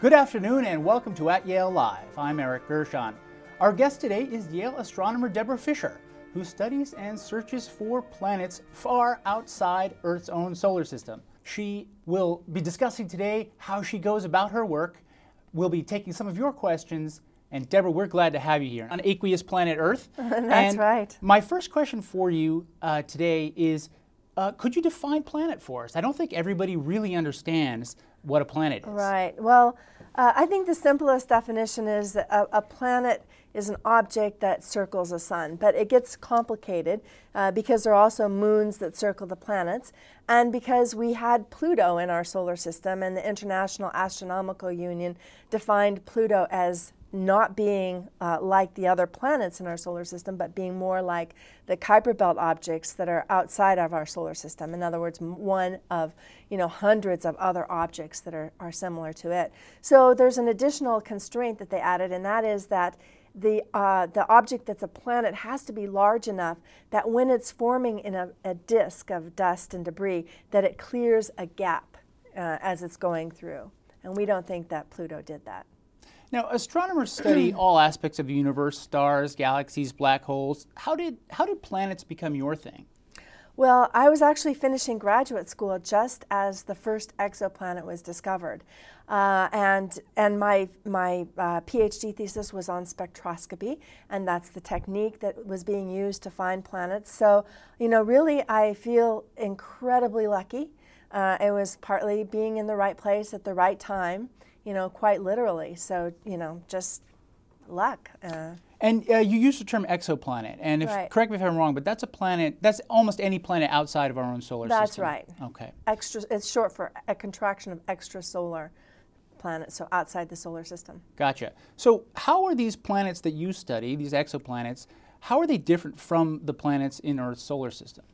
Good afternoon and welcome to At Yale Live. I'm Eric Gershon. Our guest today is Yale astronomer Deborah Fischer, who studies and searches for planets far outside Earth's own solar system. She will be discussing today how she goes about her work. We'll be taking some of your questions. And Deborah, we're glad to have you here on aqueous planet Earth. That's and right. My first question for you uh, today is uh, could you define planet for us? I don't think everybody really understands what a planet is. Right. Well, uh, I think the simplest definition is that a, a, planet is an object that circles a sun, but it gets complicated uh, because there are also moons that circle the planets, and because we had Pluto in our solar system, and the International Astronomical Union defined Pluto as not being uh, like the other planets in our solar system, but being more like the Kuiper Belt objects that are outside of our solar system. In other words, one of you know hundreds of other objects that are, are similar to it. So there's an additional constraint that they added, and that is that the, uh, the object that's a planet has to be large enough that when it's forming in a, a disk of dust and debris, that it clears a gap uh, as it's going through. And we don't think that Pluto did that. Now, astronomers study all aspects of the universe, stars, galaxies, black holes. How did, how did planets become your thing? Well, I was actually finishing graduate school just as the first exoplanet was discovered. Uh, and and my, my uh, PhD thesis was on spectroscopy, and that's the technique that was being used to find planets. So, you know, really, I feel incredibly lucky. Uh, it was partly being in the right place at the right time you know, quite literally. So, you know, just luck. Uh, and uh, you use the term exoplanet, and if, right. correct me if I'm wrong, but that's a planet. That's almost any planet outside of our own solar that's system. That's right. Okay. Extra. It's short for a contraction of extrasolar planet, so outside the solar system. Gotcha. So, how are these planets that you study, these exoplanets, how are they different from the planets in Earth's solar system?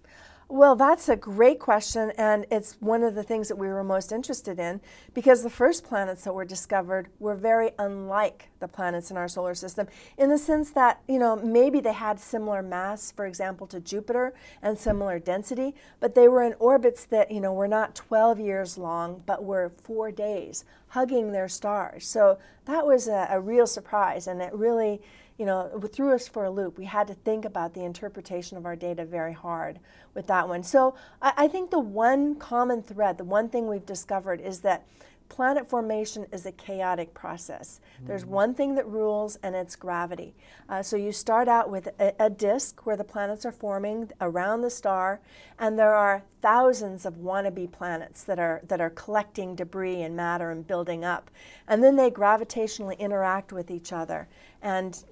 Well, that's a great question, and it's one of the things that we were most interested in because the first planets that were discovered were very unlike the planets in our solar system in the sense that, you know, maybe they had similar mass, for example, to Jupiter and similar density, but they were in orbits that, you know, were not 12 years long, but were four days, hugging their stars. So that was a, a real surprise, and it really you know, threw us for a loop. We had to think about the interpretation of our data very hard with that one. So I, I think the one common thread, the one thing we've discovered is that planet formation is a chaotic process. Mm-hmm. There's one thing that rules, and it's gravity. Uh, so you start out with a, a, disk where the planets are forming around the star, and there are thousands of wannabe planets that are that are collecting debris and matter and building up, and then they gravitationally interact with each other. And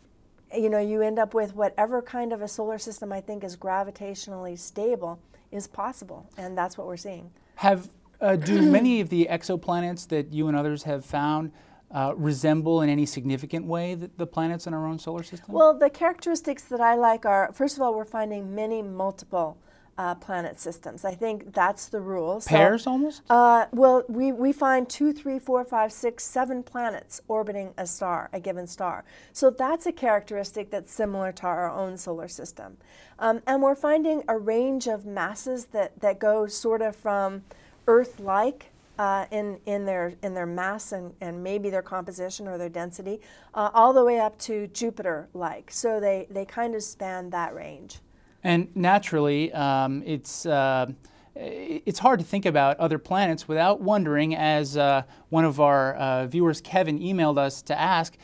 you know, you end up with whatever kind of a solar system I think is gravitationally stable is possible, and that's what we're seeing. Have uh, do many of the exoplanets that you and others have found uh, resemble in any significant way the, the, planets in our own solar system? Well, the characteristics that I like are first of all, we're finding many multiple uh, planet systems. I think that's the rule. Pairs so, almost? Uh, well, we, we find two, three, four, five, six, seven planets orbiting a star, a given star. So that's a characteristic that's similar to our own solar system. Um, and we're finding a range of masses that, that go sort of from Earth like. Uh, in, in, their, in their mass and, and maybe their composition or their density, uh, all the way up to Jupiter like. So they, they kind of span that range. And naturally, um, it's uh, it's hard to think about other planets without wondering, as uh, one of our uh, viewers, Kevin, emailed us to ask,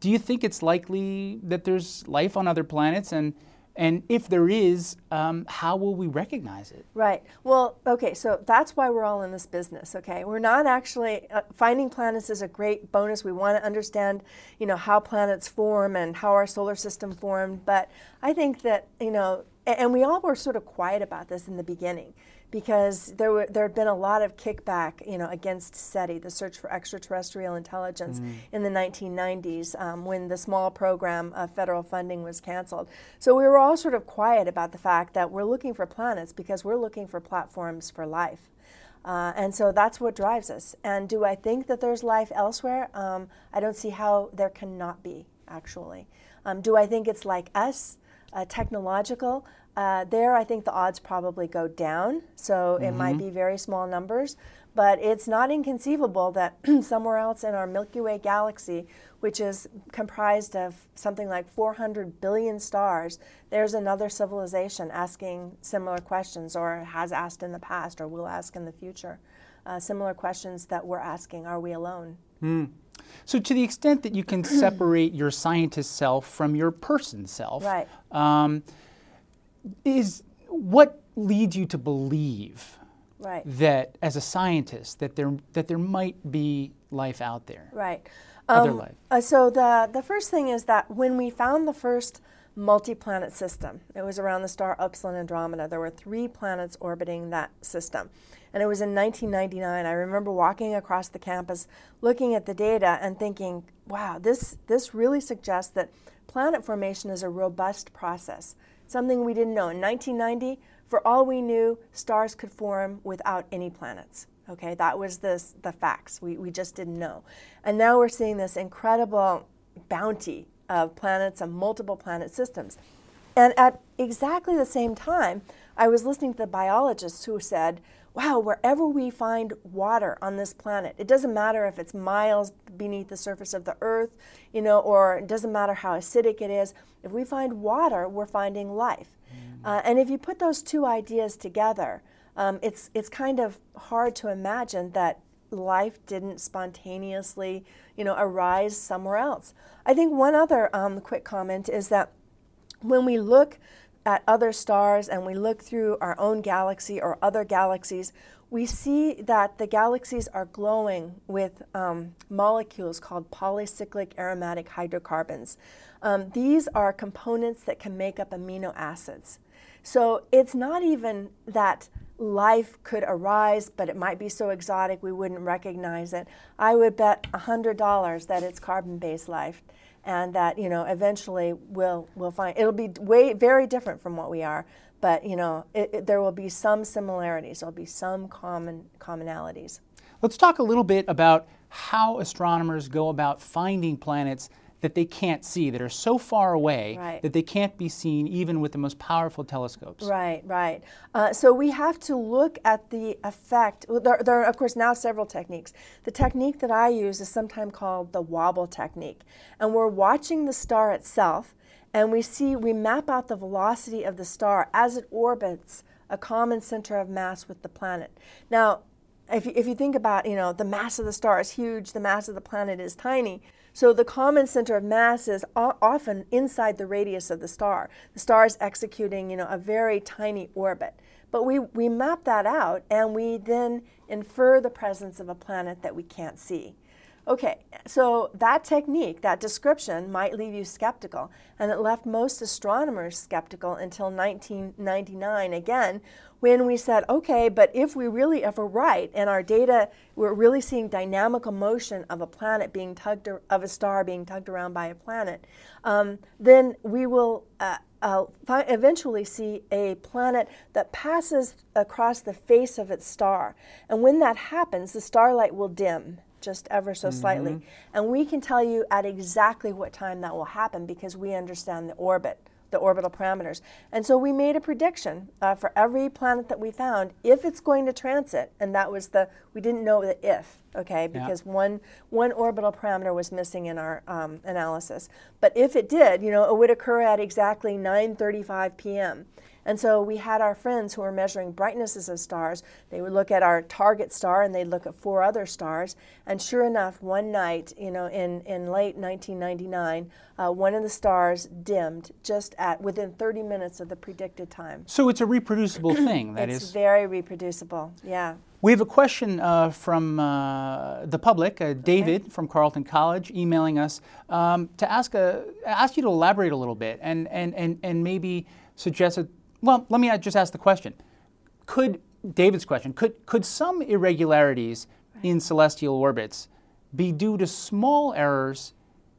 do you think it's likely that there's life on other planets? And and if there is, um, how will we recognize it? Right. Well, okay, so that's why we're all in this business, okay? We're not actually, uh, finding planets is a great bonus. We want to understand, you know, how planets form and how our solar system formed. But I think that, you know, and we all were sort of quiet about this in the beginning because there were there had been a lot of kickback, you know, against SETI, the Search for Extraterrestrial Intelligence, mm. in the 1990s um, when the small program of federal funding was canceled. So we were all sort of quiet about the fact that we're looking for planets because we're looking for platforms for life. Uh, and so that's what drives us. And do I think that there's life elsewhere? Um, I don't see how there cannot be, actually. Um, do I think it's like us, uh, technological? Uh, there, I think the odds probably go down, so mm-hmm. it might be very small numbers. But it's not inconceivable that somewhere else in our Milky Way galaxy, which is comprised of something like 400 billion stars, there's another civilization asking similar questions, or has asked in the past, or will ask in the future. Uh, similar questions that we're asking Are we alone? Mm. So, to the extent that you can separate your scientist self from your person self, right. Um, is what leads you to believe right. that, as a scientist, that there that there might be life out there, right? Other um, life. Uh, so the the first thing is that when we found the first multi-planet system, it was around the star Upsilon Andromeda. There were three planets orbiting that system and it was in 1999. I remember walking across the campus, looking at the data, and thinking, wow, this, this really suggests that planet formation is a robust process, something we didn't know. In 1990, for all we knew, stars could form without any planets. Okay, that was this, the facts. We, we just didn't know. And now we're seeing this incredible bounty of planets and multiple planet systems. And at exactly the same time, I was listening to the biologists who said, wow, wherever we find water on this planet, it doesn't matter if it's miles beneath the surface of the earth, you know, or it doesn't matter how acidic it is. If we find water, we're finding life. Mm. Uh, and if you put those two ideas together, um, it's, it's kind of hard to imagine that life didn't spontaneously, you know, arise somewhere else. I think one other um, quick comment is that when we look at other stars and we look through our own galaxy or other galaxies, we see that the galaxies are glowing with um, molecules called polycyclic aromatic hydrocarbons. Um, these are components that can make up amino acids. So it's not even that life could arise, but it might be so exotic we wouldn't recognize it. I would bet $100 that it's carbon based life and that you know eventually we'll we'll find it'll be way very different from what we are but you know it, it, there will be some similarities there'll be some common commonalities let's talk a little bit about how astronomers go about finding planets that they can't see, that are so far away right. that they can't be seen even with the most powerful telescopes. Right, right. Uh, so we have to look at the effect. There, there, are, of course, now several techniques. The technique that I use is sometimes called the wobble technique. And we're watching the star itself, and we see, we map out the velocity of the star as it orbits a common center of mass with the planet. Now, if you, if you think about, you know, the mass of the star is huge, the mass of the planet is tiny. So the common center of mass is often inside the radius of the star. The star is executing, you know, a very tiny orbit. But we, we map that out and we then infer the presence of a planet that we can't see. Okay, so that technique, that description, might leave you skeptical, and it left most astronomers skeptical until 1999 again, when we said, okay, but if we really ever right, and our data, we're really seeing dynamical motion of a planet being tugged, of a star being tugged around by a planet, um, then we will. Uh, uh, fi- eventually see a planet that passes across the face of its star. And when that happens, the starlight will dim just ever so mm-hmm. slightly. And we can tell you at exactly what time that will happen because we understand the orbit, the orbital parameters. And so we made a prediction uh, for every planet that we found if it's going to transit, and that was the, we didn't know the if, okay, because yeah. one, one orbital parameter was missing in our um, analysis. But if it did, you know, it would occur at exactly 9.35 p.m. And so we had our friends who were measuring brightnesses of stars. They would look at our target star and they'd look at four other stars. And sure enough, one night, you know, in, in late 1999, uh, one of the stars dimmed just at within 30 minutes of the predicted time. So it's a reproducible thing. That it's is very reproducible. Yeah. We have a question uh, from uh, the public, uh, David okay. from Carleton College, emailing us um, to ask a, ask you to elaborate a little bit and and and, and maybe suggest a well, let me just ask the question. Could David's question, could, could some irregularities right. in celestial orbits be due to small errors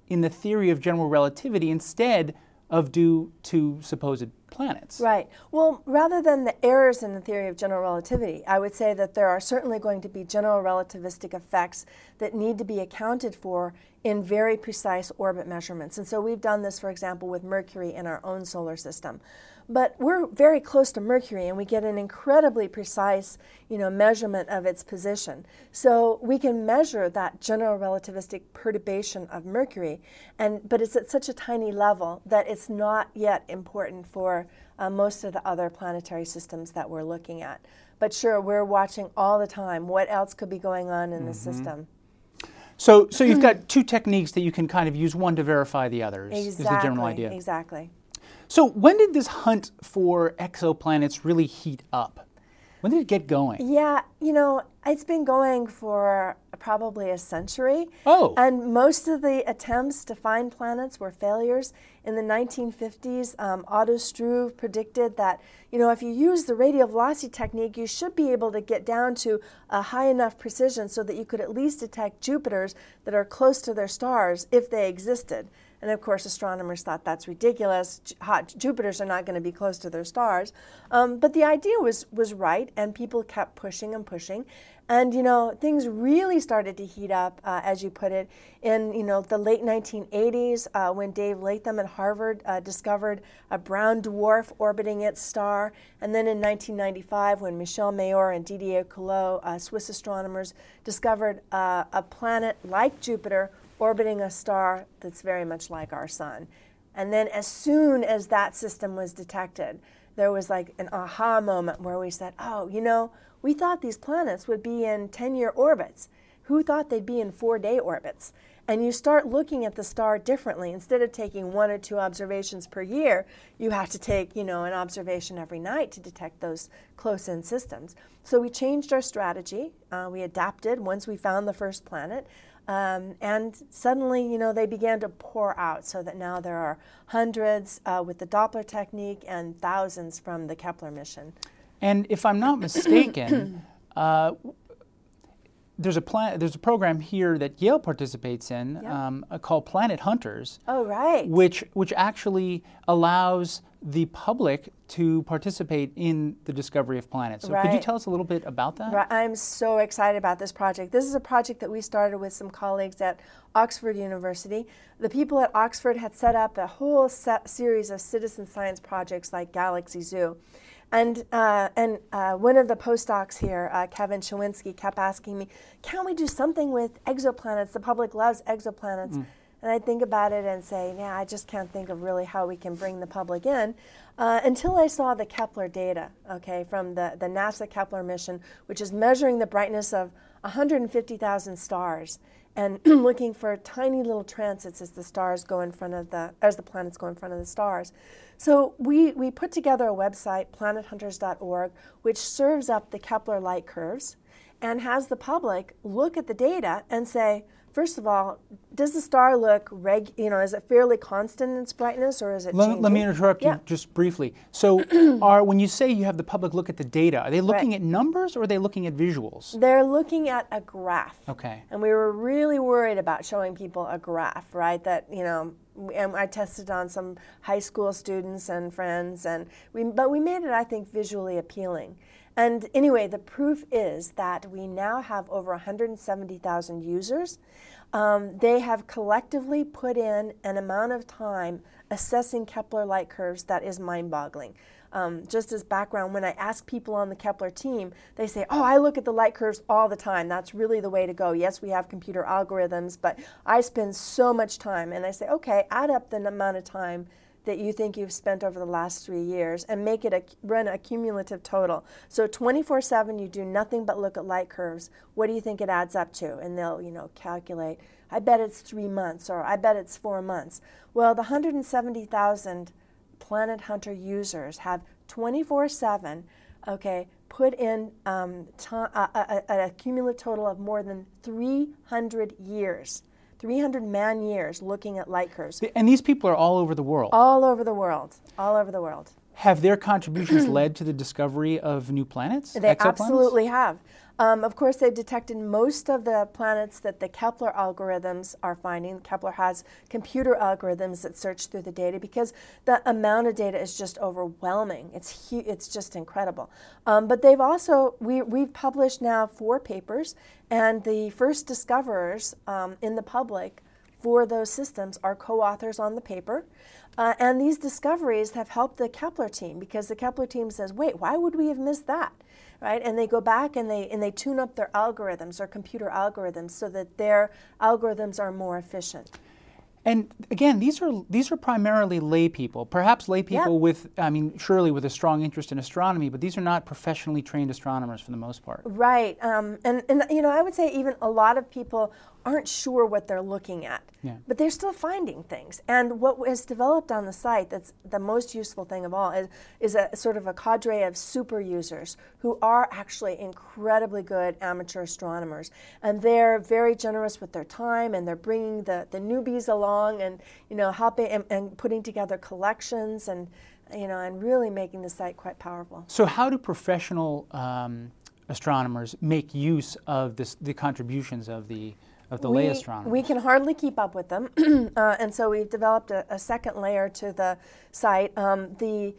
in the theory of general relativity instead of due to supposed planets. Right. Well, rather than the errors in the theory of general relativity, I would say that there are certainly going to be general relativistic effects that need to be accounted for in very precise orbit measurements. And so we've done this, for example, with Mercury in our own solar system. but we're very close to Mercury and we get an incredibly precise you know, measurement of its position. So we can measure that general relativistic perturbation of Mercury, and, but it's at such a tiny level that it's not yet important for uh, most of the other planetary systems that we're looking at. But sure, we're watching all the time what else could be going on in mm-hmm. the system. So, so you've hmm. got two techniques that you can kind of use one to verify the others. Exactly. Is the general idea. Exactly. So, when did this hunt for exoplanets really heat up? When did it get going? Yeah, you know, it's been going for probably a century. Oh. And most of the attempts to find planets were failures. In the 1950s, um, Otto Struve predicted that, you know, if you use the radial velocity technique, you should be able to get down to a high enough precision so that you could at least detect Jupiters that are close to their stars if they existed. And of course, astronomers thought that's ridiculous. Hot Jupiters are not going to be close to their stars. Um, but the idea was, was right, and people kept pushing and pushing. And you know, things really started to heat up, uh, as you put it, in you know the late 1980s uh, when Dave Latham at Harvard uh, discovered a brown dwarf orbiting its star, and then in 1995 when Michel Mayor and Didier Queloz, uh, Swiss astronomers, discovered uh, a planet like Jupiter orbiting a star that's very much like our sun. And then, as soon as that system was detected, there was like an aha moment where we said, oh, you know, we thought these planets would be in 10 year orbits. Who thought they'd be in four day orbits? And you start looking at the star differently. Instead of taking one or two observations per year, you have to take, you know, an observation every night to detect those close in systems. So we changed our strategy. Uh, we adapted once we found the first planet. Um, and suddenly, you know, they began to pour out so that now there are hundreds uh, with the Doppler technique and thousands from the Kepler mission. And if I'm not mistaken, uh, there's a plan, there's a program here that Yale participates in um, called Planet Hunters. Oh, right. Which which actually allows the public to participate in the discovery of planets. So right. could you tell us a little bit about that? Right. I'm so excited about this project. This is a project that we started with some colleagues at Oxford University. The people at Oxford had set up a whole series of citizen science projects like Galaxy Zoo. And, uh, and uh, one of the postdocs here, uh, Kevin Schawinski, kept asking me, can we do something with exoplanets? The public loves exoplanets. Mm. And I'd think about it and say, yeah, I just can't think of really how we can bring the public in uh, until I saw the Kepler data, okay, from the, the NASA Kepler mission, which is measuring the brightness of 150,000 stars and looking for tiny little transits as the stars go in front of the, as the planets go in front of the stars. So we, we put together a website, planethunters.org, which serves up the Kepler light curves and has the public look at the data and say, first of all, does the star look reg? You know, is it fairly constant in its brightness, or is it? Let, let me interrupt yeah. you just briefly. So, are when you say you have the public look at the data, are they looking right. at numbers or are they looking at visuals? They're looking at a graph. Okay. And we were really worried about showing people a graph, right? That you know and I tested on some high school students and friends, and we, but we made it, I think, visually appealing. And anyway, the proof is that we now have over 170,000 users. Um, they have collectively put in an amount of time assessing Kepler light curves that is mind boggling. Um, just as background, when I ask people on the Kepler team, they say, Oh, I look at the light curves all the time. That's really the way to go. Yes, we have computer algorithms, but I spend so much time. And I say, Okay, add up the amount of time that you think you've spent over the last three years and make it a run a cumulative total. So 24/7 you do nothing but look at light curves. What do you think it adds up to? And they'll, you know, calculate. I bet it's 3 months or I bet it's 4 months. Well, the 170,000 Planet Hunter users have 24 7, okay, put in um, a, uh, uh, uh, a, a, cumulative total of more than 300 years. 300 man years looking at light curves. And these people are all over the world. All over the world. All over the world. Have their contributions led to the discovery of new planets? They absolutely have. Um, of course, they've detected most of the planets that the Kepler algorithms are finding. Kepler has computer algorithms that search through the data because the amount of data is just overwhelming. It's hu- it's just incredible. Um, but they've also we we've published now four papers, and the first discoverers um, in the public for those systems are co authors on the paper. Uh, and these discoveries have helped the Kepler team because the Kepler team says, wait, why would we have missed that? Right? And they go back and they, and they tune up their algorithms, their computer algorithms, so that their algorithms are more efficient. And again, these are these are primarily lay people, perhaps lay people with, I mean, surely with a strong interest in astronomy, but these are not professionally trained astronomers for the most part. Right, um, and and you know, I would say even a lot of people aren't sure what they're looking at, yeah. but they're still finding things. And what has developed on the site that's the most useful thing of all is, is a sort of a cadre of super users who are actually incredibly good amateur astronomers. And they're very generous with their time and they're bringing the, the newbies along and, you know, helping and, and putting together collections and, you know, and really making the site quite powerful. So how do professional um, astronomers make use of this, the contributions of the of the we, lay astronomers. We can hardly keep up with them, uh, and so we've developed a, a, second layer to the site. Um, the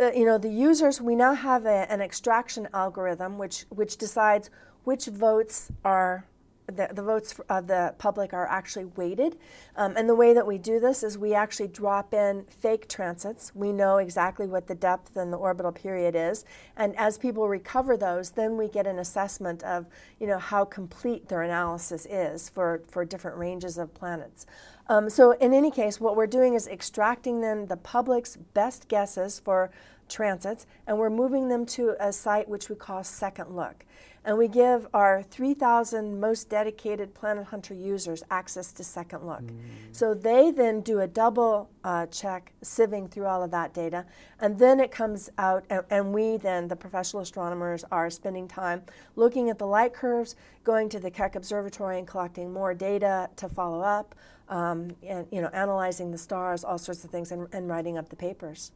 uh, you know the users we now have a, an extraction algorithm which which decides which votes are the, the votes of the public are actually weighted. Um, and the way that we do this is we actually drop in fake transits. We know exactly what the depth and the orbital period is. And as people recover those, then we get an assessment of you know, how complete their analysis is for, for different ranges of planets. Um, so in any case, what we're doing is extracting them the public's best guesses for transits, and we're moving them to a site which we call Second Look and we give our 3,000 most dedicated Planet Hunter users access to Second Look. Mm. So they then do a double uh, check, sieving through all of that data, and then it comes out, and, and, we then, the professional astronomers, are spending time looking at the light curves, going to the Keck Observatory and collecting more data to follow up, um, and you know, analyzing the stars, all sorts of things, and, and writing up the papers.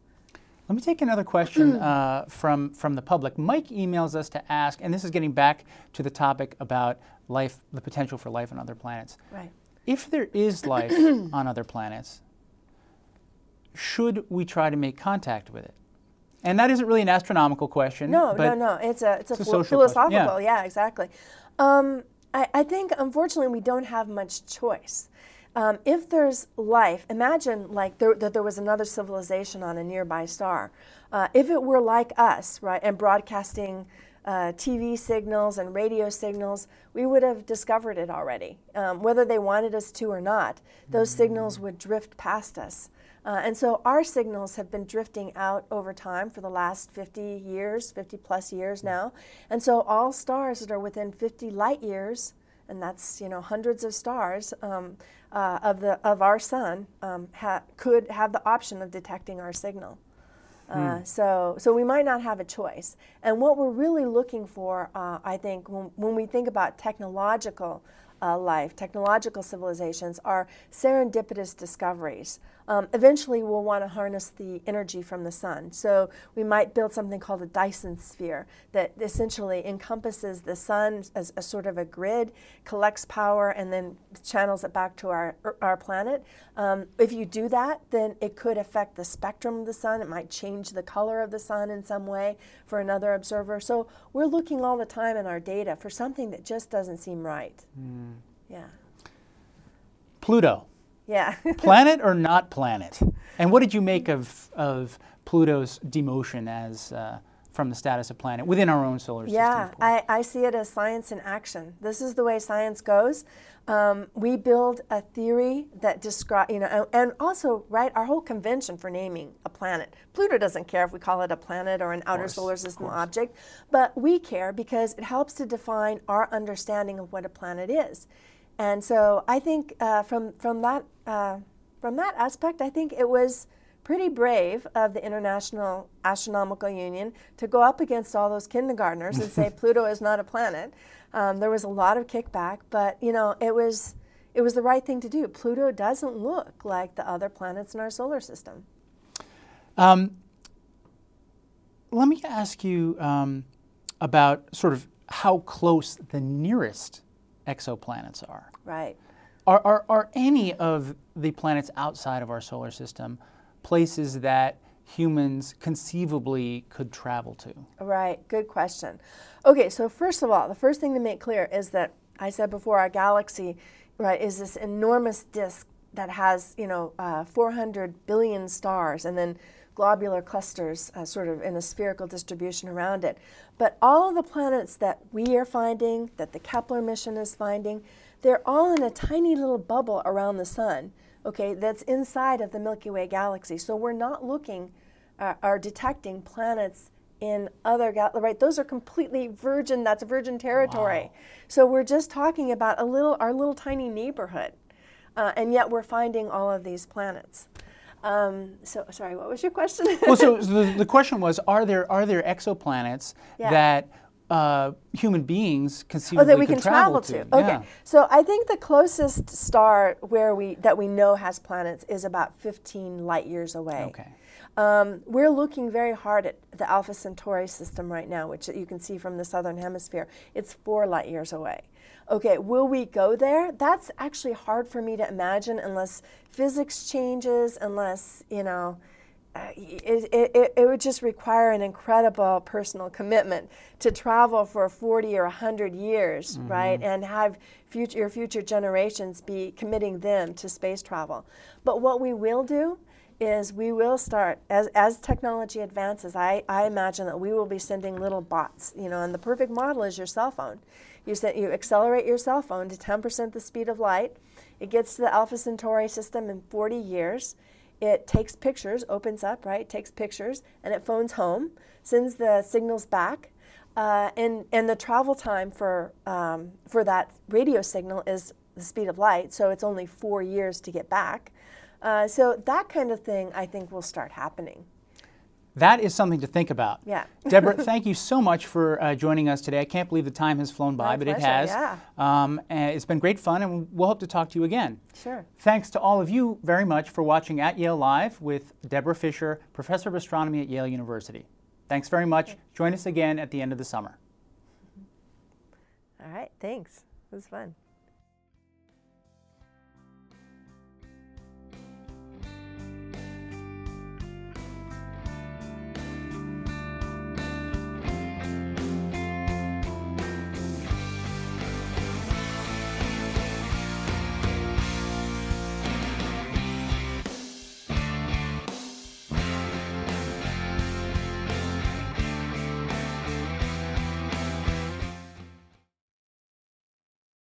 Let me take another question uh, from, from the public. Mike emails us to ask, and this is getting back to the topic about life, the potential for life on other planets. Right. If there is life on other planets, should we try to make contact with it? And that isn't really an astronomical question. No, no, no. It's a it's a, it's a philosophical. Yeah. yeah. exactly. Um, I, I think unfortunately we don't have much choice. Um, if there's life, imagine like there, that there was another civilization on a nearby star. Uh, if it were like us, right, and broadcasting uh, TV signals and radio signals, we would have discovered it already. Um, whether they wanted us to or not, those signals would drift past us. Uh, and so our signals have been drifting out over time for the last 50 years, 50 plus years now. And so all stars that are within 50 light years, and that's you know hundreds of stars, um, uh, of, the, of our sun um, ha- could have the option of detecting our signal. Uh, hmm. so, so we might not have a choice. And what we're really looking for, uh, I think, when, when we think about technological uh, life, technological civilizations, are serendipitous discoveries um, eventually we'll want to harness the energy from the sun. So we might build something called a Dyson sphere that essentially encompasses the sun as a sort of a grid, collects power, and then channels it back to our, our planet. Um, if you do that, then it could affect the spectrum of the sun. It might change the color of the sun in some way for another observer. So we're looking all the time in our data for something that just doesn't seem right. Mm. Yeah. Pluto. Yeah. planet or not planet? And what did you make of, of Pluto's demotion as uh, from the status of planet within our own solar system? Yeah, I, I see it as science in action. This is the way science goes. Um, we build a theory that describe, you know, and also, right, our whole convention for naming a planet. Pluto doesn't care if we call it a planet or an outer course, solar system object, but we care because it helps to define our understanding of what a planet is. And so I think uh, from from that uh, from that aspect, I think it was pretty brave of the International Astronomical Union to go up against all those kindergartners and say Pluto is not a planet. Um, there was a lot of kickback, but you know it was it was the right thing to do. Pluto doesn't look like the other planets in our solar system. Um, let me ask you um, about sort of how close the nearest exoplanets are. Right. Are, are, are any of the planets outside of our solar system places that humans conceivably could travel to? Right, good question. Okay, so first of all, the first thing to make clear is that I said before our galaxy right, is this enormous disk that has you know uh, 400 billion stars and then globular clusters uh, sort of in a spherical distribution around it. But all of the planets that we are finding, that the Kepler mission is finding, they're all in a tiny little bubble around the sun, okay, that's inside of the Milky Way galaxy. So we're not looking uh, are detecting planets in other galaxies, right? Those are completely virgin, that's virgin territory. Wow. So we're just talking about a little, our little tiny neighborhood. Uh, and yet we're finding all of these planets. Um, so sorry, what was your question? well, so the, the question was: Are there are there exoplanets yeah. that uh, human beings conceivably oh, that we can travel, travel to. Okay, yeah. so I think the closest star where we that we know has planets is about 15 light years away. Okay. Um, we're looking very hard at the Alpha Centauri system right now, which you can see from the southern hemisphere. It's four light years away. Okay, will we go there? That's actually hard for me to imagine unless physics changes, unless, you know, uh, it, it, it would just require an incredible personal commitment to travel for 40 or 100 years, mm-hmm. right? And have future, your future generations be committing them to space travel. But what we will do is we will start as, as technology advances I, I imagine that we will be sending little bots you know and the perfect model is your cell phone. You, set, you accelerate your cell phone to 10% the speed of light. It gets to the alpha centauri system in 40 years. It takes pictures opens up right takes pictures and it phones home sends the signals back. Uh, and, and the travel time for, um, for that radio signal is the speed of light so it's only four years to get back uh, so that kind of thing, I think, will start happening. That is something to think about. Yeah. Deborah, thank you so much for uh, joining us today. I can't believe the time has flown by, My but pleasure, it has. Yeah. Um, it's been great fun, and we'll hope to talk to you again. Sure. Thanks to all of you very much for watching at Yale Live with Deborah Fischer, Professor of Astronomy at Yale University. Thanks very much. Join us again at the end of the summer. All right. Thanks. It was fun.